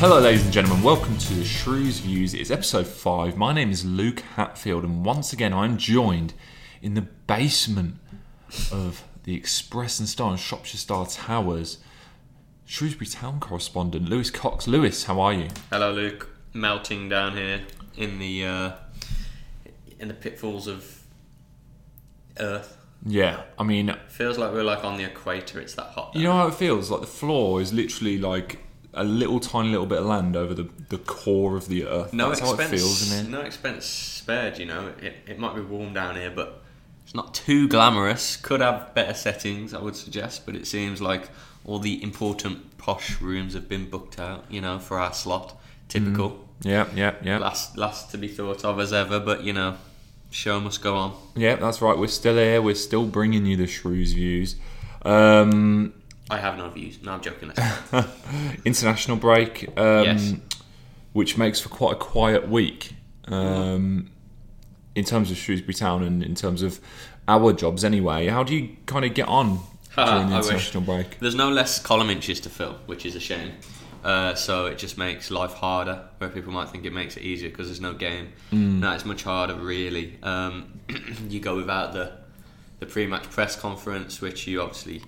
Hello, ladies and gentlemen. Welcome to the Shrews Views. It's episode five. My name is Luke Hatfield, and once again, I'm joined in the basement of the Express and Star and Shropshire Star Towers. Shrewsbury Town correspondent Lewis Cox. Lewis, how are you? Hello, Luke. Melting down here in the uh, in the pitfalls of Earth. Yeah, I mean, Feels like we're like on the equator. It's that hot. you know how it feels. Like the floor is literally like a little tiny little bit of land over the, the core of the earth. no That's expense. how it feels in here. No expense spared. You know, it, it might be warm down here, but it's not too glamorous. Could have better settings, I would suggest. But it seems like all the important posh rooms have been booked out. You know, for our slot. Typical. Yeah, yeah, yeah. Last last to be thought of as ever. But you know, show must go on. Yeah, that's right. We're still here. We're still bringing you the Shrews views. Um, I have no views. No, I'm joking. International break, um, Yes. which makes for quite a quiet week um, in terms of Shrewsbury Town and in terms of our jobs. Anyway, how do you kind of get on during the international break? There's no less column inches to fill, which is a shame. Uh, so it just makes life harder, where people might think it makes it easier because there's no game. No, it's much harder, really. Um, you go without the the pre-match press conference, which you obviously,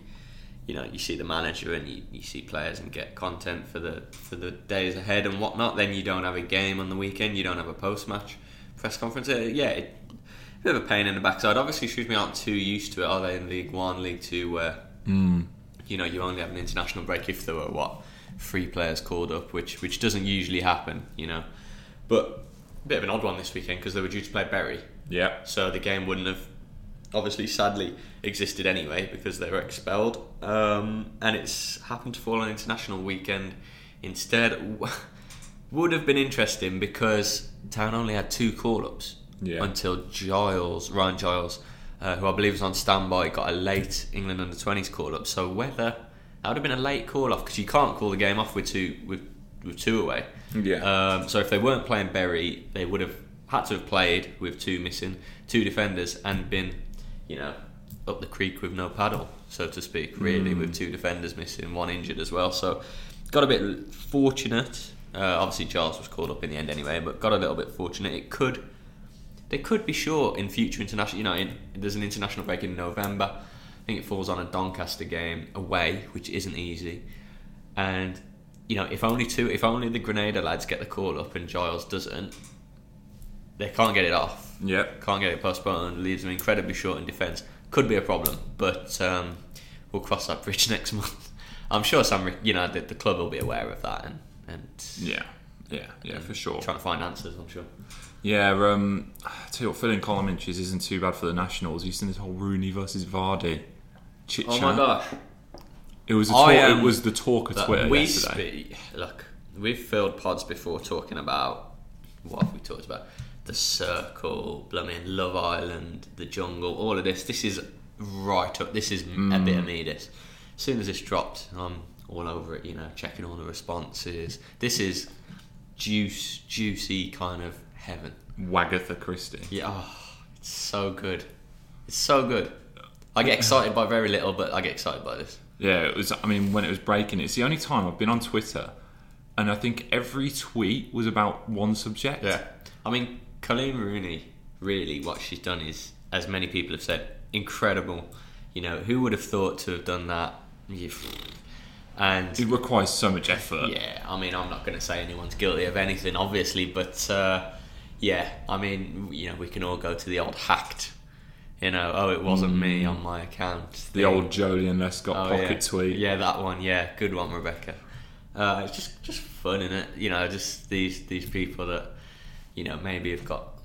you know, you see the manager and you, you see players and get content for the for the days ahead and whatnot. Then you don't have a game on the weekend. You don't have a post-match press conference. Uh, yeah, it, bit of a pain in the backside. Obviously, Shrewsbury aren't too used to it, are they? In League One, League Two, where you know, you only have an international break if there were what three players called up, which which doesn't usually happen, you know. But a bit of an odd one this weekend because they were due to play Bury, Yeah, so the game wouldn't have obviously sadly existed anyway because they were expelled. Um, and it's happened to fall on international weekend instead. Would have been interesting because Town only had two call ups Yeah. until Giles, Ryan Giles, uh, who I believe was on standby, got a late England under 20s call up. So whether that would have been a late call off because you can't call the game off with two with, with two away. Yeah. Um, so if they weren't playing Bury, they would have had to have played with two missing, two defenders, and been, you know, up the creek with no paddle, so to speak. Really, with two defenders missing, one injured as well. So got a bit fortunate. Uh, obviously, Giles was called up in the end anyway, but got a little bit fortunate. It could they could be short in future international. You know, in, there's an international break in November. I think it falls on a Doncaster game away, which isn't easy. And you know, if only two, if only the Grenada lads get the call up and Giles doesn't, they can't get it off. Yeah. Can't get it past postponed. Leaves them incredibly short in defence. Could be a problem, but um, we'll cross that bridge next month. I'm sure some, you know, the, the club will be aware of that and and Yeah, yeah, yeah, for sure. trying to find answers. I'm sure. Yeah, um, I tell you what, filling column inches isn't too bad for the Nationals. You've seen this whole Rooney versus Vardy chit chat. Oh my gosh. It was talk, am- it was the talk of Twitter we yesterday. spe- look, we've filled pods before talking about what have we talked about? The Circle, blooming Love Island, The Jungle, all of this. This is right up. This is a Mm. bit of me. This. As soon as this dropped, I'm all over it. You know, checking all the responses. This is juice, juicy kind of heaven. Wagatha Christie. Yeah, oh, it's so good. It's so good. I get excited by very little, but I get excited by this. Yeah, it was. I mean, when it was breaking, it's the only time I've been on Twitter, and I think every tweet was about one subject. Yeah. I mean, Colleen Rooney, really, what she's done is, as many people have said, incredible. You know, who would have thought to have done that? And It requires so much effort. yeah, I mean, I'm not going to say anyone's guilty of anything, obviously, but uh, yeah, I mean, you know, we can all go to the old hacked, you know, oh, it wasn't me on my account. The thing. old Joleon Lescott Oh, pocket yeah. tweet. Yeah, that one. Yeah, good one, Rebecca. Uh, it's just just fun, is it? You know, just these these people that you know maybe have got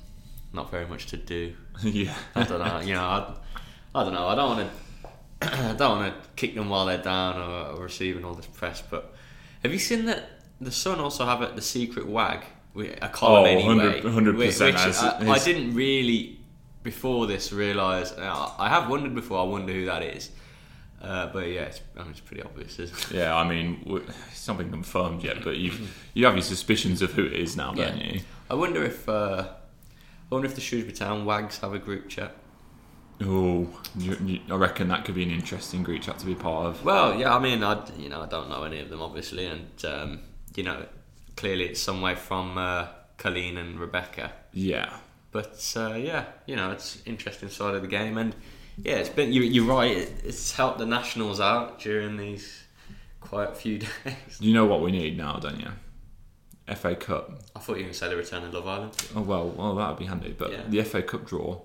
not very much to do. yeah. I don't know. You know, I, I don't know. I don't want to. I don't want to kick them while they're down or, or receiving all this press. But have you seen that the Sun also have it, the secret wag, a column Oh, anyway, 100% which, which as I, I didn't really before this realise. uh, I have wondered before. I wonder who that is. Uh, but yeah, it's, I mean, it's pretty obvious, isn't it? Yeah, I mean, it's not been confirmed yet, but you you have your suspicions of who it is now, don't you? I wonder if uh, I wonder if the Shrewsbury Town Wags have a group chat. Oh, I reckon that could be an interesting group chat to be part of. Well, yeah, I mean, I you know I don't know any of them obviously, and um, you know clearly it's some way from uh, Colleen and Rebecca. Yeah. But uh, yeah, you know, it's interesting side of the game, and yeah, it's been you, you're right. It's helped the nationals out during these quite few days. You know what we need now, don't you? FA Cup. I thought you were going to say the return of Love Island. Oh well, well that would be handy. But Yeah. the FA Cup draw,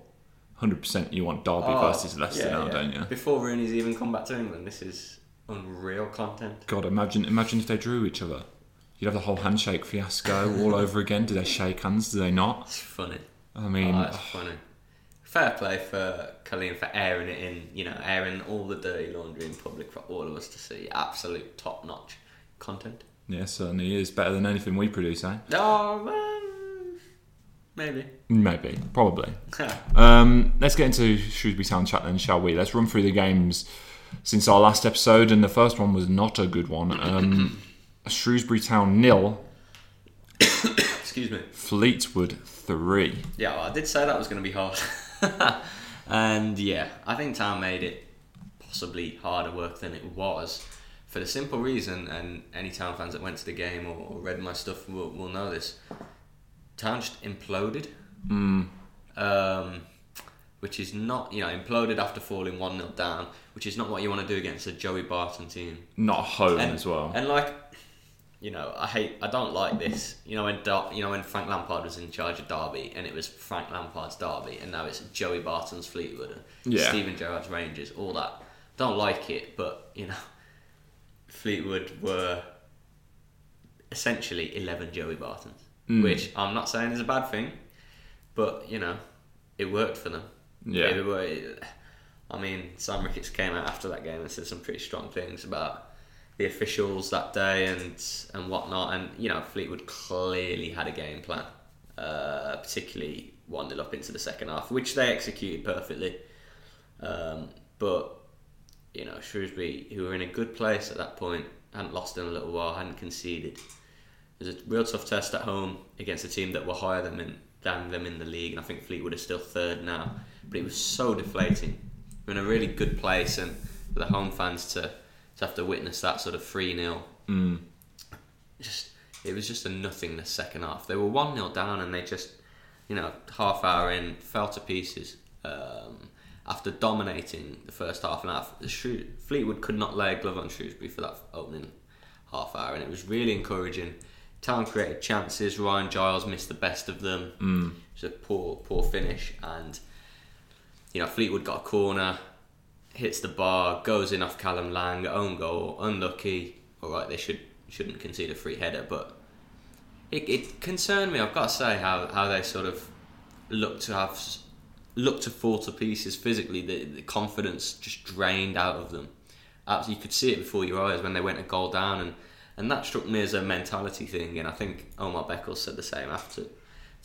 hundred percent. You want Derby Oh, versus Leicester yeah, now, yeah. don't you? Before Rooney's even come back to England, this is unreal content. God, imagine imagine if they drew each other. You'd have the whole handshake fiasco all over again. Do they shake hands? Do they not? It's funny. I mean, ah, oh, that's funny. Fair play for Colleen for airing it in, you know, airing all the dirty laundry in public for all of us to see. Absolute top notch content. yeah, certainly is better than anything we produce, eh? Oh, man. Maybe. Maybe, probably. Um, let's get into Shrewsbury Town chat then, shall we? Let's run through the games since our last episode, and the first one was not a good one. Um, Shrewsbury Town nil, Excuse me. Fleetwood three. Yeah, well, I did say that was going to be hard. and yeah, I think Town made it possibly harder work than it was for the simple reason, and any Town fans that went to the game or, or read my stuff will, will know this. Town just imploded. Um, which is not, you know, imploded after falling 1 0 down, which is not what you want to do against a Joey Barton team. Not home and, as well. And like, you know, I hate, I don't like this. You know, when Dar- you know when Frank Lampard was in charge of Derby, and it was Frank Lampard's Derby, and now it's Joey Barton's Fleetwood, and Yeah. Steven Gerrard's Rangers, all that. Don't like it, but you know, Fleetwood were essentially eleven Joey Bartons, Mm. which I'm not saying is a bad thing, but you know, it worked for them. Yeah. I mean, Sam Ricketts came out after that game and said some pretty strong things about the officials that day and and whatnot. And you know, Fleetwood clearly had a game plan, uh, particularly one nil up into the second half, which they executed perfectly. Um, but you know, Shrewsbury, who were in a good place at that point, hadn't lost in a little while, hadn't conceded. It was a real tough test at home against a team that were higher than them than them in the league, and I think Fleetwood is still third now. But it was so deflating. We're in a really good place, and for the home fans to, to have to witness that sort of 3 0, Mm. just it was just a nothingness second half. They were 1 0 down, and they just, you know, half hour in, fell to pieces. Um, after dominating the first half and half, the Shrew- Fleetwood could not lay a glove on Shrewsbury for that opening half hour, and it was really encouraging. Town created chances. Ryan Giles missed the best of them. Mm. It was a poor, poor finish, and you know Fleetwood got a corner, hits the bar, goes in off Callum Lang, own goal, unlucky. All right, they should shouldn't concede a free header, but it, it concerned me. I've got to say how, how they sort of look to have look to fall to pieces physically. The, the confidence just drained out of them. Absolutely, you could see it before your eyes when they went a goal down, and, and that struck me as a mentality thing. And I think Omar Beckles said the same after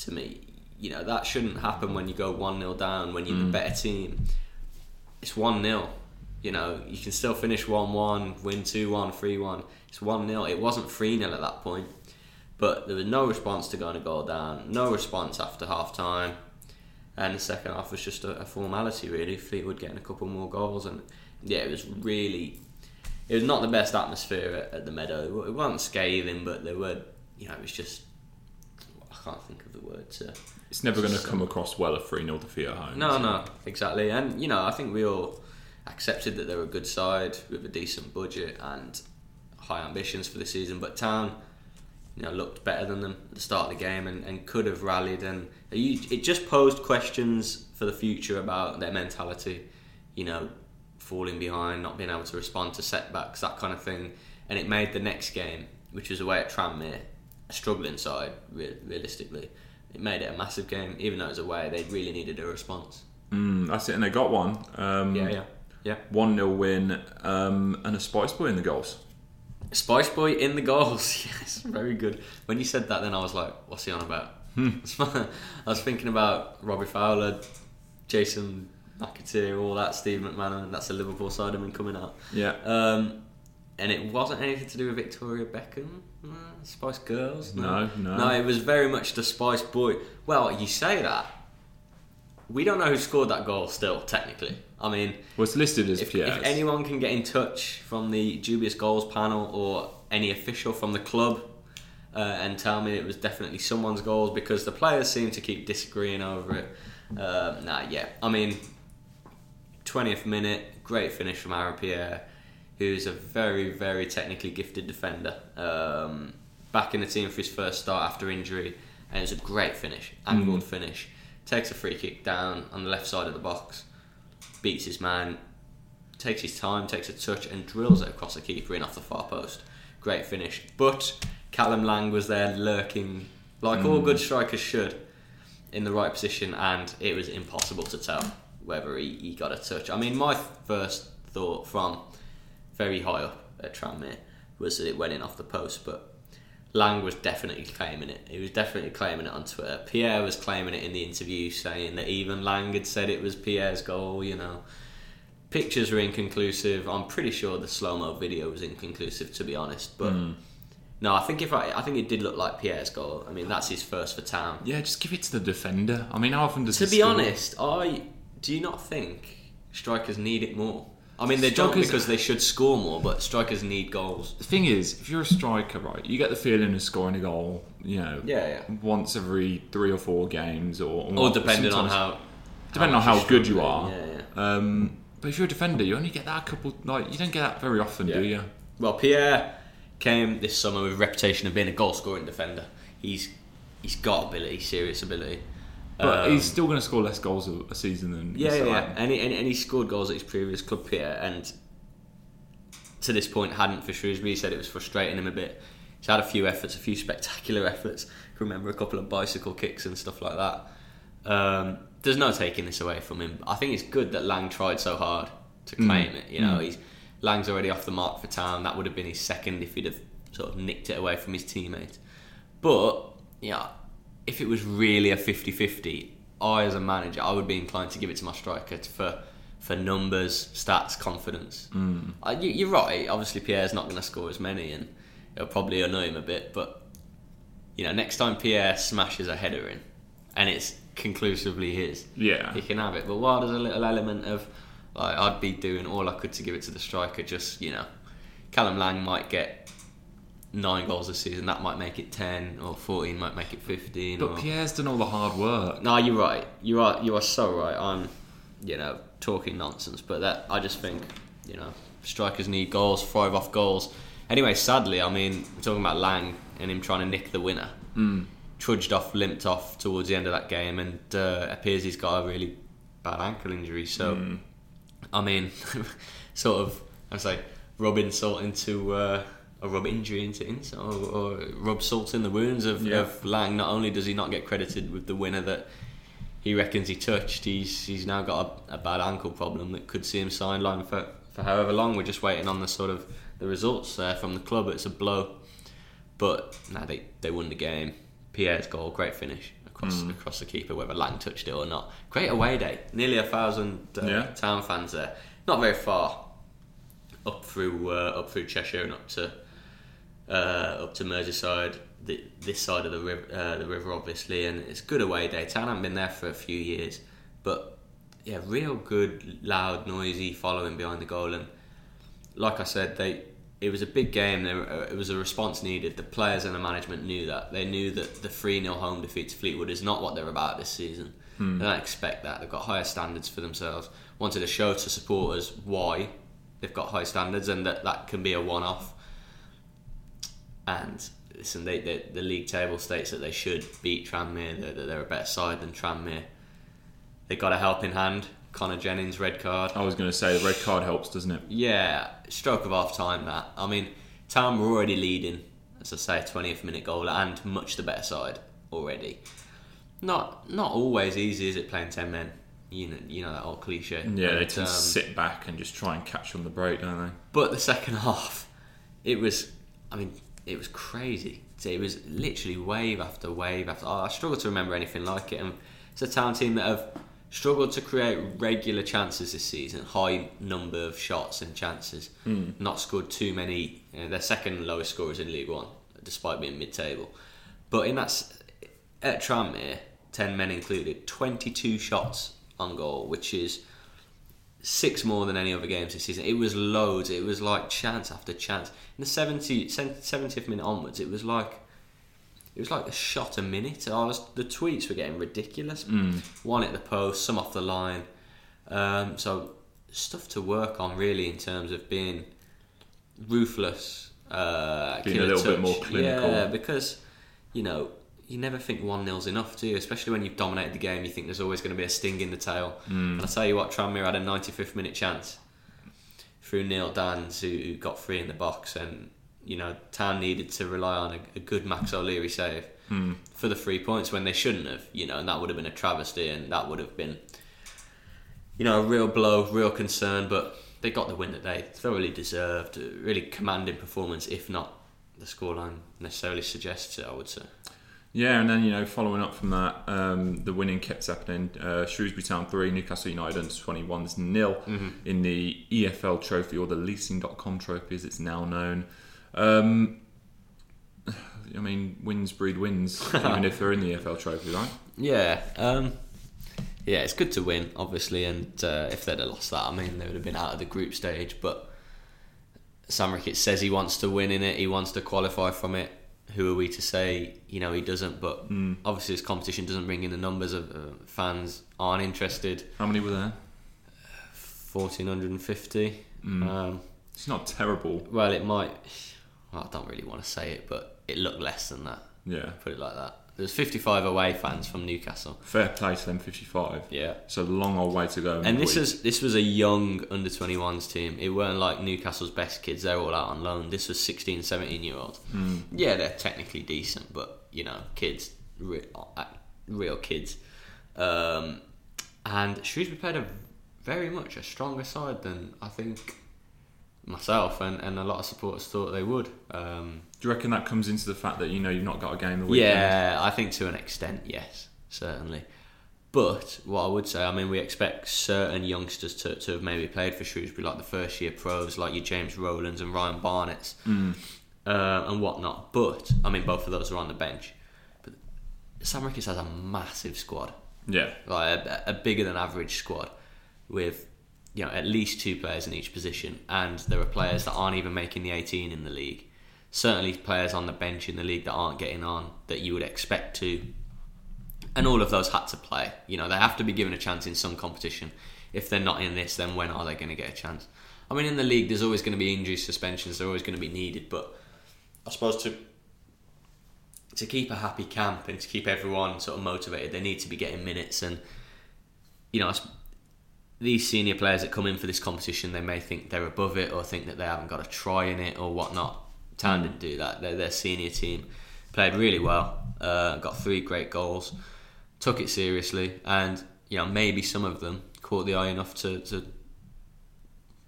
to me. You know that shouldn't happen when you go one 0 down when you're the mm. better team. It's one 0 You know you can still finish one one, win two one, three one. It's one 0 It wasn't three 0 at that point, but there was no response to going a goal down. No response after half time and the second half was just a, a formality really. Fleetwood getting a couple more goals, and yeah, it was really, it was not the best atmosphere at, at the Meadow. It wasn't scathing, but there were, you know, it was just, I can't think of the word to. It's never going to come across well a 3 0 defeat at home. No, is it? no, exactly, and you know, I think we all accepted that they were a good side with a decent budget and high ambitions for the season, but Town. You know, looked better than them at the start of the game and, and could have rallied and you, it just posed questions for the future about their mentality you know falling behind not being able to respond to setbacks that kind of thing and it made the next game which was away at Tranmere a struggling side re- realistically it made it a massive game even though it was away they really needed a response Mm, that's it, and they got one. Um, yeah yeah yeah 1 0 win um, and a Spice Boy in the goals. Spice Boy in the goals. Yes, very good. When you said that, then I was like, "What's he on about?" I was thinking about Robbie Fowler, Jason McAteer, all that, Steve McMahon. That's the Liverpool side of him coming out. Yeah. Um, and it wasn't anything to do with Victoria Beckham, Spice Girls. No, no. no. it was very much the Spice Boy. Well, you say that. We don't know who scored that goal. Still, technically, I mean, Was listed as if, Pierre. if anyone can get in touch from the dubious goals panel or any official from the club uh, and tell me it was definitely someone's goals because the players seem to keep disagreeing over it. Uh, nah, yeah. I mean, 20th minute, great finish from Aaron Pierre, who's a very, very technically gifted defender. Um, back in the team for his first start after injury, and it was a great finish, angled mm. finish. Takes a free kick down on the left side of the box, beats his man, takes his time, takes a touch, and drills it across the keeper in off the far post. Great finish. But Callum Lang was there lurking, like all good mm. strikers should, in the right position, and it was impossible to tell whether he, he got a touch. I mean, my first thought from very high up at Tranmere was that it went in off the post, but Lang was definitely claiming it. He was definitely claiming it on Twitter. Pierre was claiming it in the interview, saying that even Lang had said it was Pierre's goal. You know, pictures were inconclusive. I'm pretty sure the slow mo video was inconclusive, to be honest. But hmm. no, I think if I, I think it did look like Pierre's goal. I mean, that's his first for town. Yeah, just give it to the defender. I mean, how often does To be honest, I do you not think strikers need it more? I mean, they don't because they should score more, but strikers need goals. The thing is, if you're a striker, right, you get the feeling of scoring a goal, you know, Yeah, yeah. once every three or four games, or Or depending on how depending on how good you are. Yeah, yeah. Um, but if you're a defender, you only get that a couple. Like you don't get that very often, do you? Well, Pierre came this summer with a reputation of being a goal scoring defender. He's he's got ability, serious ability. But Um, he's still going to score less goals a, a season than yeah, yeah, yeah. And, he, and, and he scored goals at his previous club, Pierre, and to this point hadn't for Shrewsbury. He said it was frustrating him a bit. He's had a few efforts, a few spectacular efforts. I remember a couple of bicycle kicks and stuff like that. Um, there's no taking this away from him. I think it's good that Lang tried so hard to claim it. You know, he's Lang's already off the mark for town. That would have been his second if he'd have sort of nicked it away from his teammate. But yeah, if it was really a 50-50, I as a manager, I would be inclined to give it to my striker for for numbers, stats, confidence. Mm. Uh, you, you're right. Obviously, Pierre's not going to score as many, and it'll probably annoy him a bit. But you know, next time Pierre smashes a header in, and it's conclusively his, Yeah. he can have it. But while there's a little element of like I'd be doing all I could to give it to the striker, just you know, Callum Lang might get nine goals this season. That might make it ten, or fourteen might make it fifteen. But or... Pierre's done all the hard work. No, you're right. You are you are so right. I'm, you know, talking nonsense. But that I just think, you know, strikers need goals, thrive off goals. Anyway, sadly, I mean, we're talking about Lang and him trying to nick the winner. Mm. Trudged off, limped off towards the end of that game, and uh, appears he's got a really bad ankle injury. So, I mean, sort of, I say, rub insult into. Uh, or rub injury into insult, or, or rub salt in the wounds of, Yeah. of Lang. Not only does he not get credited with the winner that he reckons he touched, he's he's now got a, a bad ankle problem that could see him sidelined for, for however long. We're just waiting on the sort of the results there from the club. It's a blow, but now they they won the game. Pierre's goal, great finish across across the keeper, whether Lang touched it or not. Great away day, nearly a thousand uh, Yeah. town fans there. Not very far up through uh, up through Cheshire and up to uh, up to Merseyside, the, this side of the river, uh, the river, obviously, and it's good away day. Town haven't been there for a few years, but yeah, real good, loud, noisy following behind the goal. And like I said, they it was a big game. There, uh, it was a response needed. The players and the management knew that. They knew that the 3 0 home defeat to Fleetwood is not what they're about this season. They don't expect that. They've got higher standards for themselves. Wanted to show to supporters why they've got high standards and that that can be a one off. And listen, they, they, the league table states that they should beat Tranmere, that, that they're a better side than Tranmere. They got a helping hand. Connor Jennings, red card. I was going to say the red card helps, doesn't it? Yeah, stroke of half time that. I mean, Town were already leading, as I say, 20th minute goal and much the better side already. Not not always easy, is it, playing 10 men? You know, you know that old cliche. Yeah, they But, tend to um, sit back and just try and catch on the break, don't they? But the second half, it was, I mean, it was crazy. It was literally wave after wave after. Oh, I struggle to remember anything like it. And it's a town team that have struggled to create regular chances this season, high number of shots and chances. Hmm. Not scored too many. You know, their second lowest scorers in League One, despite being mid-table. But in that at Tranmere, ten men included, twenty-two shots on goal, which is six more than any other games this season. It was loads. It was like chance after chance. In the 70, 70th minute onwards, it was like it was like a shot a minute. I was, the tweets were getting ridiculous. Mm. One at the post, some off the line. Um, so stuff to work on really in terms of being ruthless, uh, Being a little bit more clinical. Yeah, because you know you never think one 0 enough, do you? Especially when you've dominated the game, you think there's always going to be a sting in the tail. Mm. And I tell you what, Tranmere had a 95th minute chance through Neil Danns, who, who got free in the box, and you know Town needed to rely on a, a good Max O'Leary save Mm. for the three points when they shouldn't have, you know, and that would have been a travesty, and that would have been, you know, a real blow, real concern. But they got the win that they thoroughly deserved. A really commanding performance, if not the scoreline necessarily suggests it. I would say. Yeah, and then you know, following up from that, um, the winning kept happening. Uh, Shrewsbury Town three, Newcastle United under twenty ones nil in the EFL Trophy or the Leasing.com Trophy as it's now known. Um, I mean, wins breed wins, even if they're in the EFL Trophy, right? Yeah, um, yeah, it's good to win, obviously, and uh, if they'd have lost that, I mean, they would have been out of the group stage. But Sam Ricketts says he wants to win in it, he wants to qualify from it. Who are we to say, you know, he doesn't? But obviously, this competition doesn't bring in the numbers of uh, fans aren't interested. How many were there? Fourteen hundred and fifty. Um, It's not terrible. well, it might. Well, I don't really want to say it, but it looked less than that. Yeah, Put it like that. There's 55 away fans from Newcastle. fair play to them. Fifty-five. Yeah. So long old way to go. And this week. was this was a young under 21s team. It weren't like Newcastle's best kids. They're all out on loan. This was 16, 17 year olds. Yeah, they're technically decent, but you know, kids, re- uh, real kids. Um, and Shrewsbury played a very much a stronger side than I think myself and, and a lot of supporters thought they would. Um, Do you reckon that comes into the fact that you know you've not got a game the weekend? yeah, I think to an extent, yes, certainly. But what I would say, I mean, we expect certain youngsters to, to have maybe played for Shrewsbury, like the first year pros, like your James Rowlands and Ryan Barnett's Mm. uh, and whatnot. But, I mean, both of those are on the bench. But Sam Ricketts has a massive squad, Yeah. like a, a bigger than average squad with you know at least two players in each position, and there are players that aren't even making the 18 in the league. Certainly, players on the bench in the league that aren't getting on that you would expect to, and all of those had to play. You know, they have to be given a chance in some competition. If they're not in this, then when are they going to get a chance? I mean, in the league, there's always going to be injuries, suspensions. They're always going to be needed, but I suppose to to keep a happy camp and to keep everyone sort of motivated, they need to be getting minutes. And you know, these senior players that come in for this competition, they may think they're above it or think that they haven't got a try in it or whatnot. Town didn't do that. Their, their senior team played really well, uh, got three great goals, took it seriously, and you know maybe some of them caught the eye enough to, to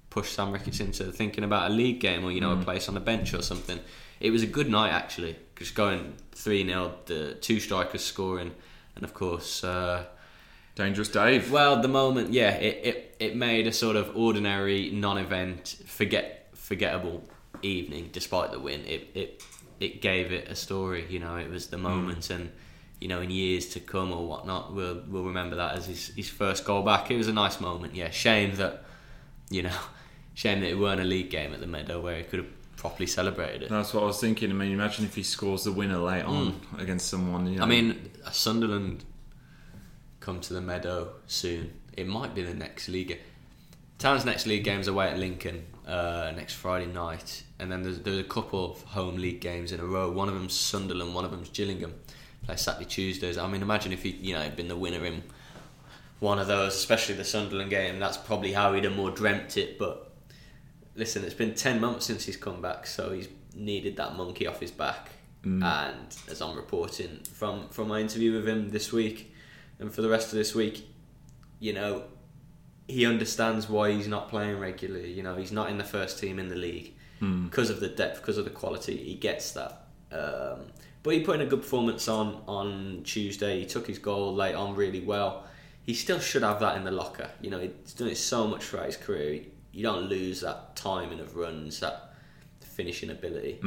push Sam Ricketts into thinking about a league game or you know a place on the bench or something. It was a good night actually, just going three 0 the two strikers scoring, and of course. Uh, Dangerous Dave. well, the moment, yeah, it, it, it made a sort of ordinary non-event, forget forgettable evening. Despite the win, it it it gave it a story. You know, it was the moment, and you know, in years to come or whatnot, we'll we'll remember that as his his first goal back. It was a nice moment. Yeah, shame that you know, shame that it weren't a league game at the Meadow where he could have properly celebrated it. That's what I was thinking. I mean, imagine if he scores the winner late on against someone. You know, Mm. I mean, Sunderland come to the Meadow soon. It might be the next league. Town's next league games away at Lincoln uh, next Friday night, and then there's, there's a couple of home league games in a row. One of them's Sunderland, one of them's Gillingham. Play Saturday Tuesdays. I mean, imagine if he, you know, had been the winner in one of those, especially the Sunderland game. That's probably how he'd have more dreamt it. But listen, it's been ten months since he's come back, so he's needed that monkey off his back. And as I'm reporting from from my interview with him this week, and for the rest of this week, you know, he understands why he's not playing regularly. You know, he's not in the first team in the league because of the depth, because of the quality. He gets that. Um, but he put in a good performance on on Tuesday. He took his goal late on really well. He still should have that in the locker. You know, he's done it so much throughout his career. You don't lose that timing of runs, that finishing ability,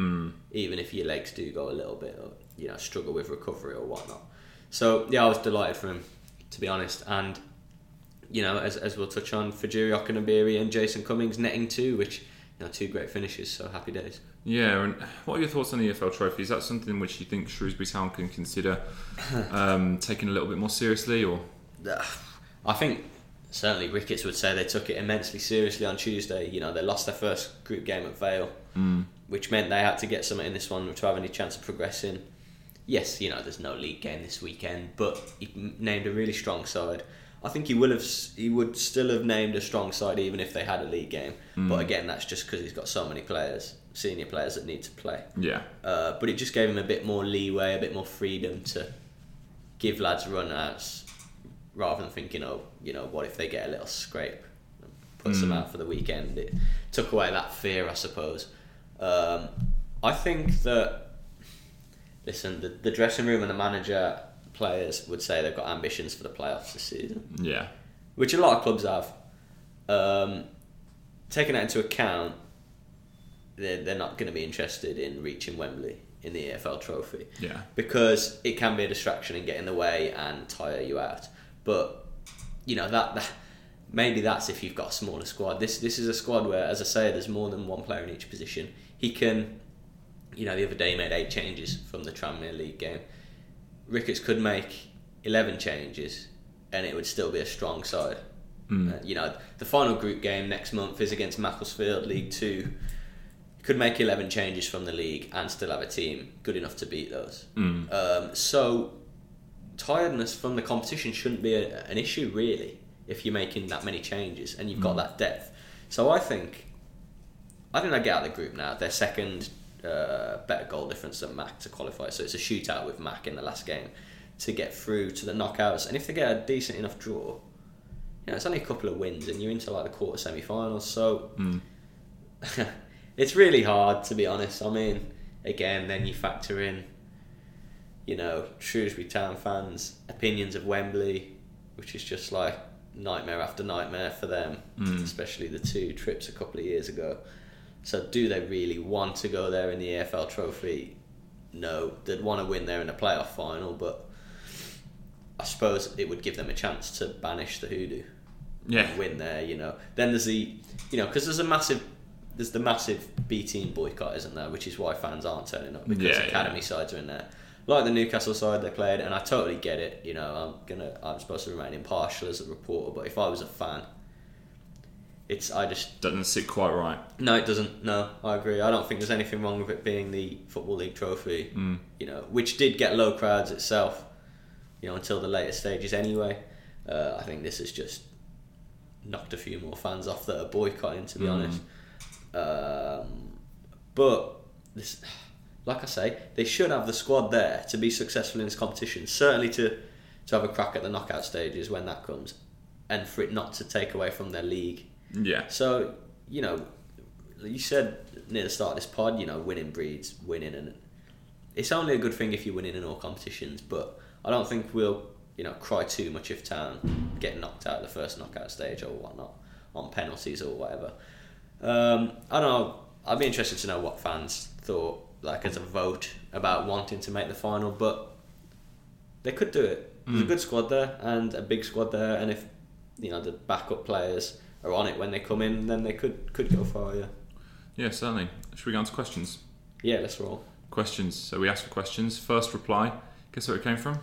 even if your legs do go a little bit, or you know, struggle with recovery or whatnot. So yeah, I was delighted for him, to be honest. And you know, as, as we'll touch on, Fejiri Okenabirhie and Jason Cummings netting two, which you know, two great finishes. So happy days. Yeah, and what are your thoughts on the EFL Trophy? Is that something which you think Shrewsbury Town can consider um, taking a little bit more seriously, or I think certainly Ricketts would say they took it immensely seriously on Tuesday. You know, they lost their first group game at Vale, mm. which meant they had to get something in this one to have any chance of progressing. Yes, you know, there's no league game this weekend, but he named a really strong side. I think he would have, he would still have named a strong side even if they had a league game. But again, that's just because he's got so many players, senior players that need to play. yeah, Uh, but it just gave him a bit more leeway, a bit more freedom to give lads run outs rather than thinking, oh, you know, what if they get a little scrape and puts them out for the weekend? It took away that fear, I suppose. Um, I think that, listen, the, the dressing room and the manager, players would say they've got ambitions for the playoffs this season yeah, which a lot of clubs have. Um, taking that into account, they're, they're not going to be interested in reaching Wembley in the EFL Trophy yeah, because it can be a distraction and get in the way and tire you out. But you know that, that maybe that's if you've got a smaller squad. This this is a squad where, as I say, there's more than one player in each position. He can, you know, the other day he made eight changes from the Tranmere League game. Ricketts could make eleven changes, and it would still be a strong side. Uh, you know, the final group game next month is against Macclesfield, League Two. Could make eleven changes from the league and still have a team good enough to beat those. Um, so tiredness from the competition shouldn't be a, an issue really if you're making that many changes and you've got that depth. So I think I think they get out of the group now. They're second, uh, better goal difference than Mac to qualify. So it's a shootout with Mac in the last game to get through to the knockouts. And if they get a decent enough draw, you know, it's only a couple of wins and you're into like the quarter semi-finals. So it's really hard to be honest. I mean, again, then you factor in, you know, Shrewsbury Town fans' opinions of Wembley, which is just like nightmare after nightmare for them, especially the two trips a couple of years ago. So, do they really want to go there in the EFL Trophy? No, they'd want to win there in the playoff final, but I suppose it would give them a chance to banish the hoodoo yeah, win there, you know. Then there's the, you know, because there's a massive, there's the massive B team boycott, isn't there? Which is why fans aren't turning up because Yeah, academy sides are in there. Like the Newcastle side they played, and I totally get it. You know, I'm gonna, I'm supposed to remain impartial as a reporter, but if I was a fan, it's I just doesn't sit quite right. no, it doesn't. No, I agree. I don't think there's anything wrong with it being the football league trophy. Mm. You know, which did get low crowds itself. You know, until the later stages anyway. Uh, I think this has just knocked a few more fans off that are boycotting. To be Mm. honest, um, but this, like I say, they should have the squad there to be successful in this competition. Certainly to to have a crack at the knockout stages when that comes, and for it not to take away from their league. Yeah, So, you know, you said near the start of this pod, you know, winning breeds winning, and it's only a good thing if you're winning in all competitions. But I don't think we'll, you know, cry too much if Town get knocked out of the first knockout stage or whatnot on penalties or whatever. Um, I don't know. I'd be interested to know what fans thought, like as a vote about wanting to make the final, but they could do it. There's a good squad there and a big squad there, and if you know the backup players are on it when they come in, then they could could go far. Yeah, yeah, certainly. Should we go on to questions? yeah. Let's roll. Questions. So we asked for questions. First reply. Guess where it came from?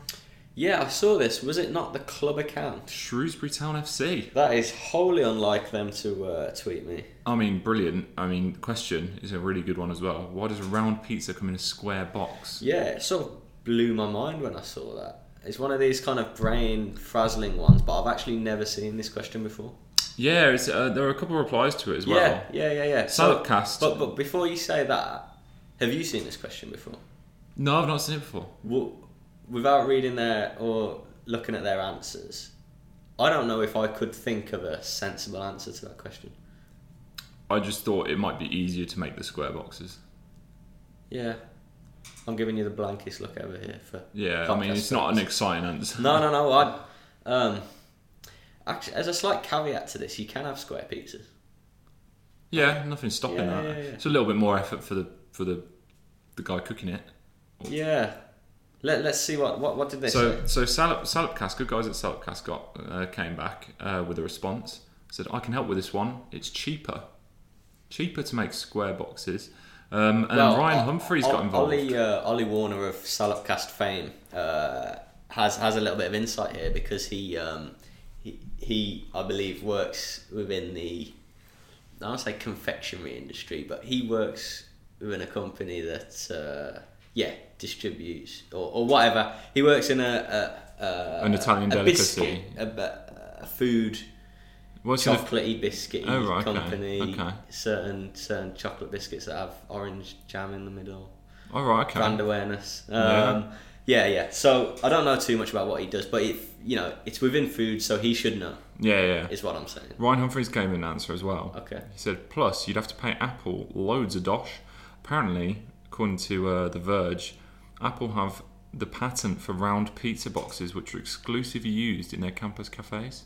Yeah, I saw this. Was it not the club account? Shrewsbury Town FC. That is wholly unlike them to uh, tweet me. I mean, brilliant. I mean, the question is a really good one as well. Why does a round pizza come in a square box? Yeah, it sort of blew my mind when I saw that. It's one of these kind of brain frazzling ones, but I've actually never seen this question before. Yeah, it's, uh, there are a couple of replies to it as well. Yeah, yeah, yeah, yeah. Salopcast. But but before you say that, have you seen this question before? No, I've not seen it before. Well, without reading their or looking at their answers, I don't know if I could think of a sensible answer to that question. I just thought it might be easier to make the square boxes. Yeah, I'm giving you the blankest look over here for. Yeah, I mean, it's not an exciting answer. No, no, no. I um, actually, as a slight caveat to this, you can have square pizzas. Yeah, nothing's stopping Yeah, that. yeah, yeah. It's a little bit more effort for the for the the guy cooking it. Yeah. Let Let's see what what what did they So say. so Salop Salopcast, good guys at Salopcast got uh, came back uh, with a response. Said I can help with this one. It's cheaper. cheaper to make square boxes. Um, and Well, Ryan Humphreys O- got involved. Ollie, uh, Ollie Warner of Salopcast fame uh, has has a little bit of insight here because he um, he, he I believe works within the I don't say confectionery industry, but he works within a company that uh, yeah distributes or, or whatever. He works in a, a, a An Italian a delicacy. biscuit, a, a food What's chocolatey biscuity Oh, right, okay, company. okay. Certain certain chocolate biscuits that have orange jam in the middle. All right, okay. Brand awareness. Um, Yeah. Yeah. yeah, So I don't know too much about what he does, but if you know, it's within food, so he should know. Yeah, yeah. Is what I'm saying. Ryan Humphreys gave an answer as well. Okay. He said, plus you'd have to pay Apple loads of dosh. Apparently, according to uh, The Verge, Apple have the patent for round pizza boxes which are exclusively used in their campus cafes.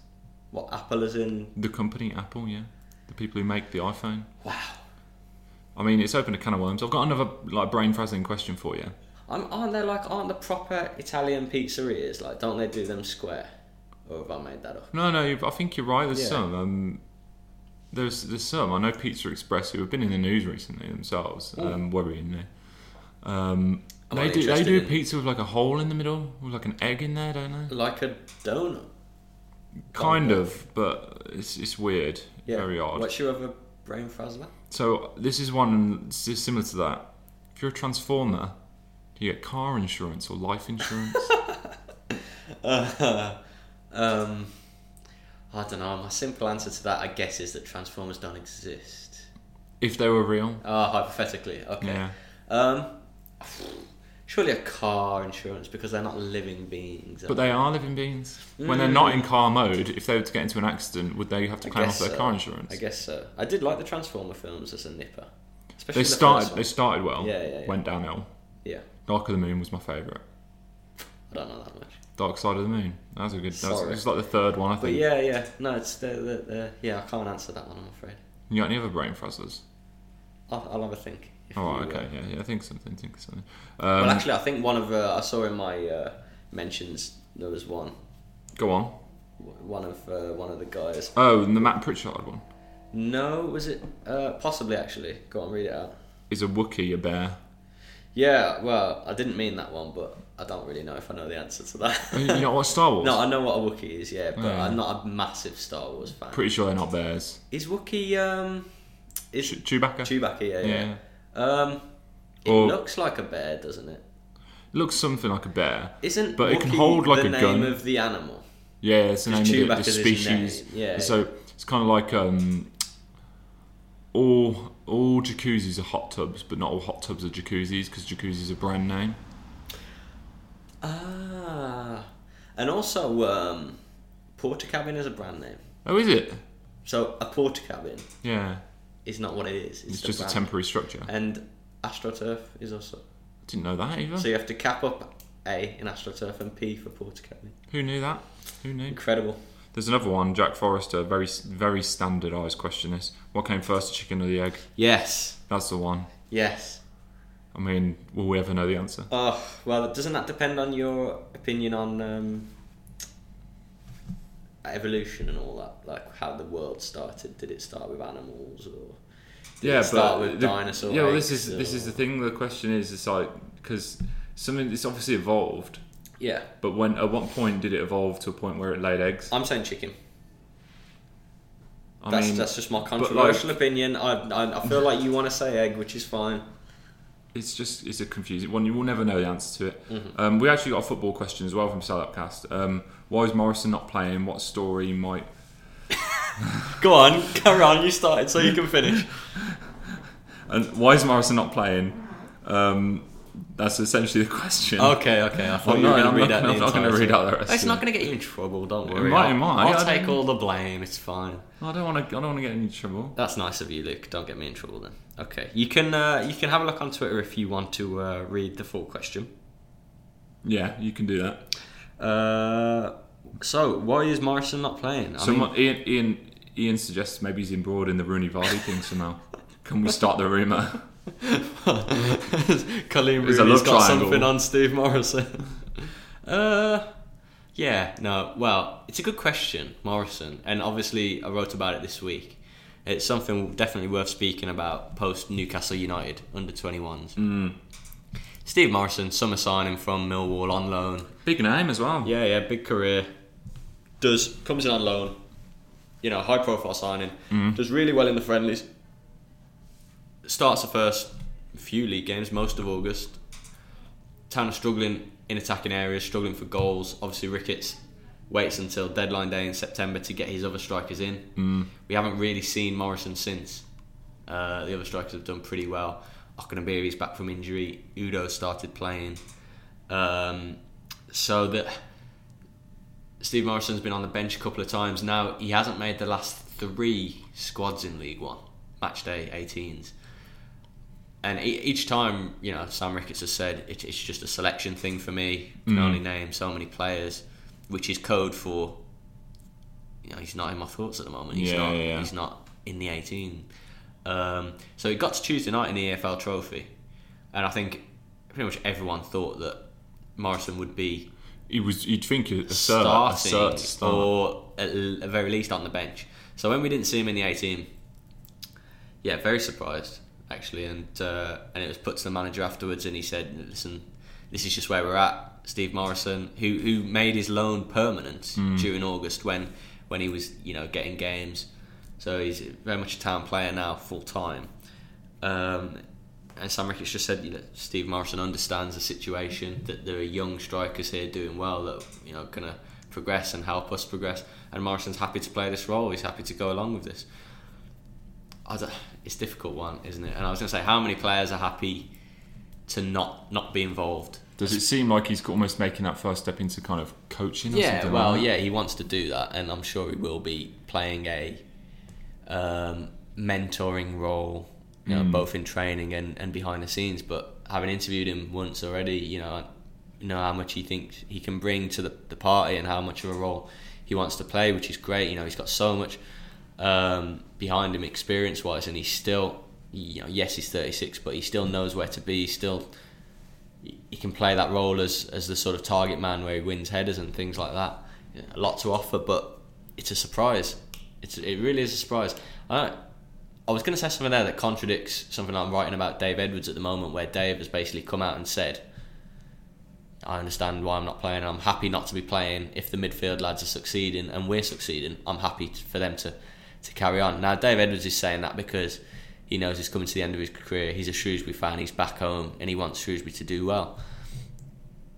What Apple is in? The company Apple, yeah. The people who make the iPhone. Wow. I mean, it's opened a can of worms. I've got another like brain frazzling question for you. Aren't, aren't they like aren't the proper Italian pizzerias like? Don't they do them square? Or have I made that up? No, no, I think you're right. There's Yeah. some. Um, there's there's some. I know Pizza Express who have been in the news recently themselves, um, worryingly. Um, I'm they do they do in- pizza with like a hole in the middle, with like an egg in there, don't they? Like a donut. Kind Donut. of, but it's it's weird, Yeah. very odd. What's your other brain frazzler? So this is one similar to that. If you're a transformer, you get car insurance or life insurance? Uh, um, I don't know. My simple answer to that, I guess, is that Transformers don't exist. if they were real, Oh, hypothetically, okay. yeah. Um, surely a car insurance because they're not living beings. But they are living beings. When they're not in car mode, if they were to get into an accident, would they have to claim off their so. car insurance? I guess so. I did like the Transformer films as a nipper, especially They the started. They started well. Yeah, yeah, yeah. Went downhill. Yeah, Dark of the Moon was my favourite. I don't know that much. Dark Side of the Moon. That was a good. That was, it was like the third one, I But think. yeah, yeah, no, it's the, the, the yeah. I can't answer that one. I'm afraid. You got any other brain frazzlers? I'll, I'll have a think. Oh, you, uh, okay. Yeah, yeah. I think something. think something. well, Um, actually, I think one of uh, I saw in my uh, mentions there was one go on. one of uh, one of the guys. Oh, and the Matt Pritchard one No, was it uh, possibly actually? Go on, read it out. is a Wookiee, a bear. Yeah, well, I didn't mean that one, but I don't really know if I know the answer to that. You know what Star Wars? no, I know what a Wookiee is, yeah, but Yeah. I'm not a massive Star Wars fan. Pretty sure they're not bears. Is Wookiee um is Ch- Chewbacca. Chewbacca? Yeah, yeah. Yeah. Um, it Or- looks like a bear, doesn't it? Looks something like a bear. Isn't But it can Wookiee hold like the a name gun. of the animal? Yeah, it's the name Because of the, the Chewbacca's his species. name, yeah. So it's kind of like um, all all jacuzzis are hot tubs, but not all hot tubs are jacuzzis because jacuzzi's a brand name. Ah, and also um, Portakabin is a brand name. Oh, is it? So a Portakabin Yeah, is not what it is. It's, it's just a temporary structure. And astroturf is also. I Didn't know that either. So you have to cap up A in astroturf and P for Portakabin. Who knew that? Who knew? Incredible. There's another one. Jack Forrester, very very standardised question. This: What came first, the chicken or the egg? Yes. That's the one. Yes. I mean, will we ever know the answer? Oh well, doesn't that depend on your opinion on um, evolution and all that? Like how the world started? Did it start with animals or? Did yeah, it start with the- dinosaur Yeah, well, this is this is the thing. The question is, it's like because something it's obviously evolved, Yeah, but when at what point did it evolve to a point where it laid eggs? I'm saying chicken. I That's mean, that's just my like- opinion. I, I I feel like you want to say egg, which is fine. it's just it's a confusing one. You will never know the answer to it. Mm-hmm. Um, we actually got a football question as well from Salopcast. Um, why is Morrison not playing? What story might? Go on, carry on. You started, so you can finish. And why is Morrison not playing? Um, that's essentially the question. Okay, okay. I thought I'm you were not- going to read not out gonna- the I'm not gonna read thing. out the rest It's of not going to get you in trouble. Don't It worry. might- it I'll, might, I'll take all the blame. It's fine. I don't want to. I don't want to get in any trouble. That's nice of you, Luke. Don't get me in trouble then. Okay, you can uh, you can have a look on Twitter if you want to uh, read the full question. Yeah, you can do that. Uh, so why is Morrison not playing? I Someone, Ian, Ian, Ian suggests maybe he's embroiled in the Rooney Vardy thing somehow. Can we start the rumor? Colleen a got triangle. something on Steve Morison. uh, yeah, no. Well, it's a good question, Morison, and obviously I wrote about it this week. it's something definitely worth speaking about post Newcastle United under 21s. Mm. Steve Morison, summer signing from Millwall on loan. Big name as well. Yeah, yeah, big career. Does comes in on loan. You know, high profile signing. Does really well in the friendlies. Starts the first few league games, most of August. Town are struggling in attacking areas, struggling for goals. Obviously, Ricketts waits until deadline day in September to get his other strikers in. We haven't really seen Morison since. Uh, the other strikers have done pretty well. Okenabirhie's back from injury. Udoh started playing. Um, so that Steve Morison's been on the bench a couple of times now. He hasn't made the last three squads in League One, match day 18s. And each time, you know, Sam Ricketts has said it, it's just a selection thing for me. Can only name so many players, which is code for. You know, he's not in my thoughts at the moment. He's Yeah, not. yeah. He's not in the 18. Um, so he got to Tuesday night in the EFL Trophy, and I think pretty much everyone thought that Morison would be He was. You'd think a, a a starting to start. or at at very least on the bench. So when we didn't see him in the 18, yeah, very surprised actually, and uh, and it was put to the manager afterwards, and he said, "Listen, this is just where we're at." Steve Morison, who who made his loan permanent Hmm. during August when when he was you know getting games, so he's very much a town player now, full time. Um, and Sam Ricketts just said, you know, Steve Morison understands the situation that there are young strikers here doing well that you know gonna progress and help us progress. And Morison's happy to play this role. He's happy to go along with this. It's a difficult one, isn't it? And I was gonna say, how many players are happy to not not be involved? Does it seem like he's almost making that first step into kind of coaching? Or Yeah, something well, like yeah, he wants to do that, and I'm sure he will be playing a um, mentoring role, you know, Mm. both in training and, and behind the scenes. But having interviewed him once already, you know, I know how much he thinks he can bring to the, the party and how much of a role he wants to play, which is great. You know, he's got so much um, behind him experience wise, and he's still, you know, yes, he's 36, but he still knows where to be. He still he can play that role as as the sort of target man where he wins headers and things like that. Yeah, A lot to offer, but it's a surprise. It's it really is a surprise. I I was going to say something there that contradicts something I'm writing about Dave Edwards at the moment, where Dave has basically come out and said, "I understand why I'm not playing. And I'm happy not to be playing. If the midfield lads are succeeding and we're succeeding, I'm happy for them to to carry on." Now Dave Edwards is saying that because he knows he's coming to the end of his career. He's a Shrewsbury fan. He's back home, and he wants Shrewsbury to do well.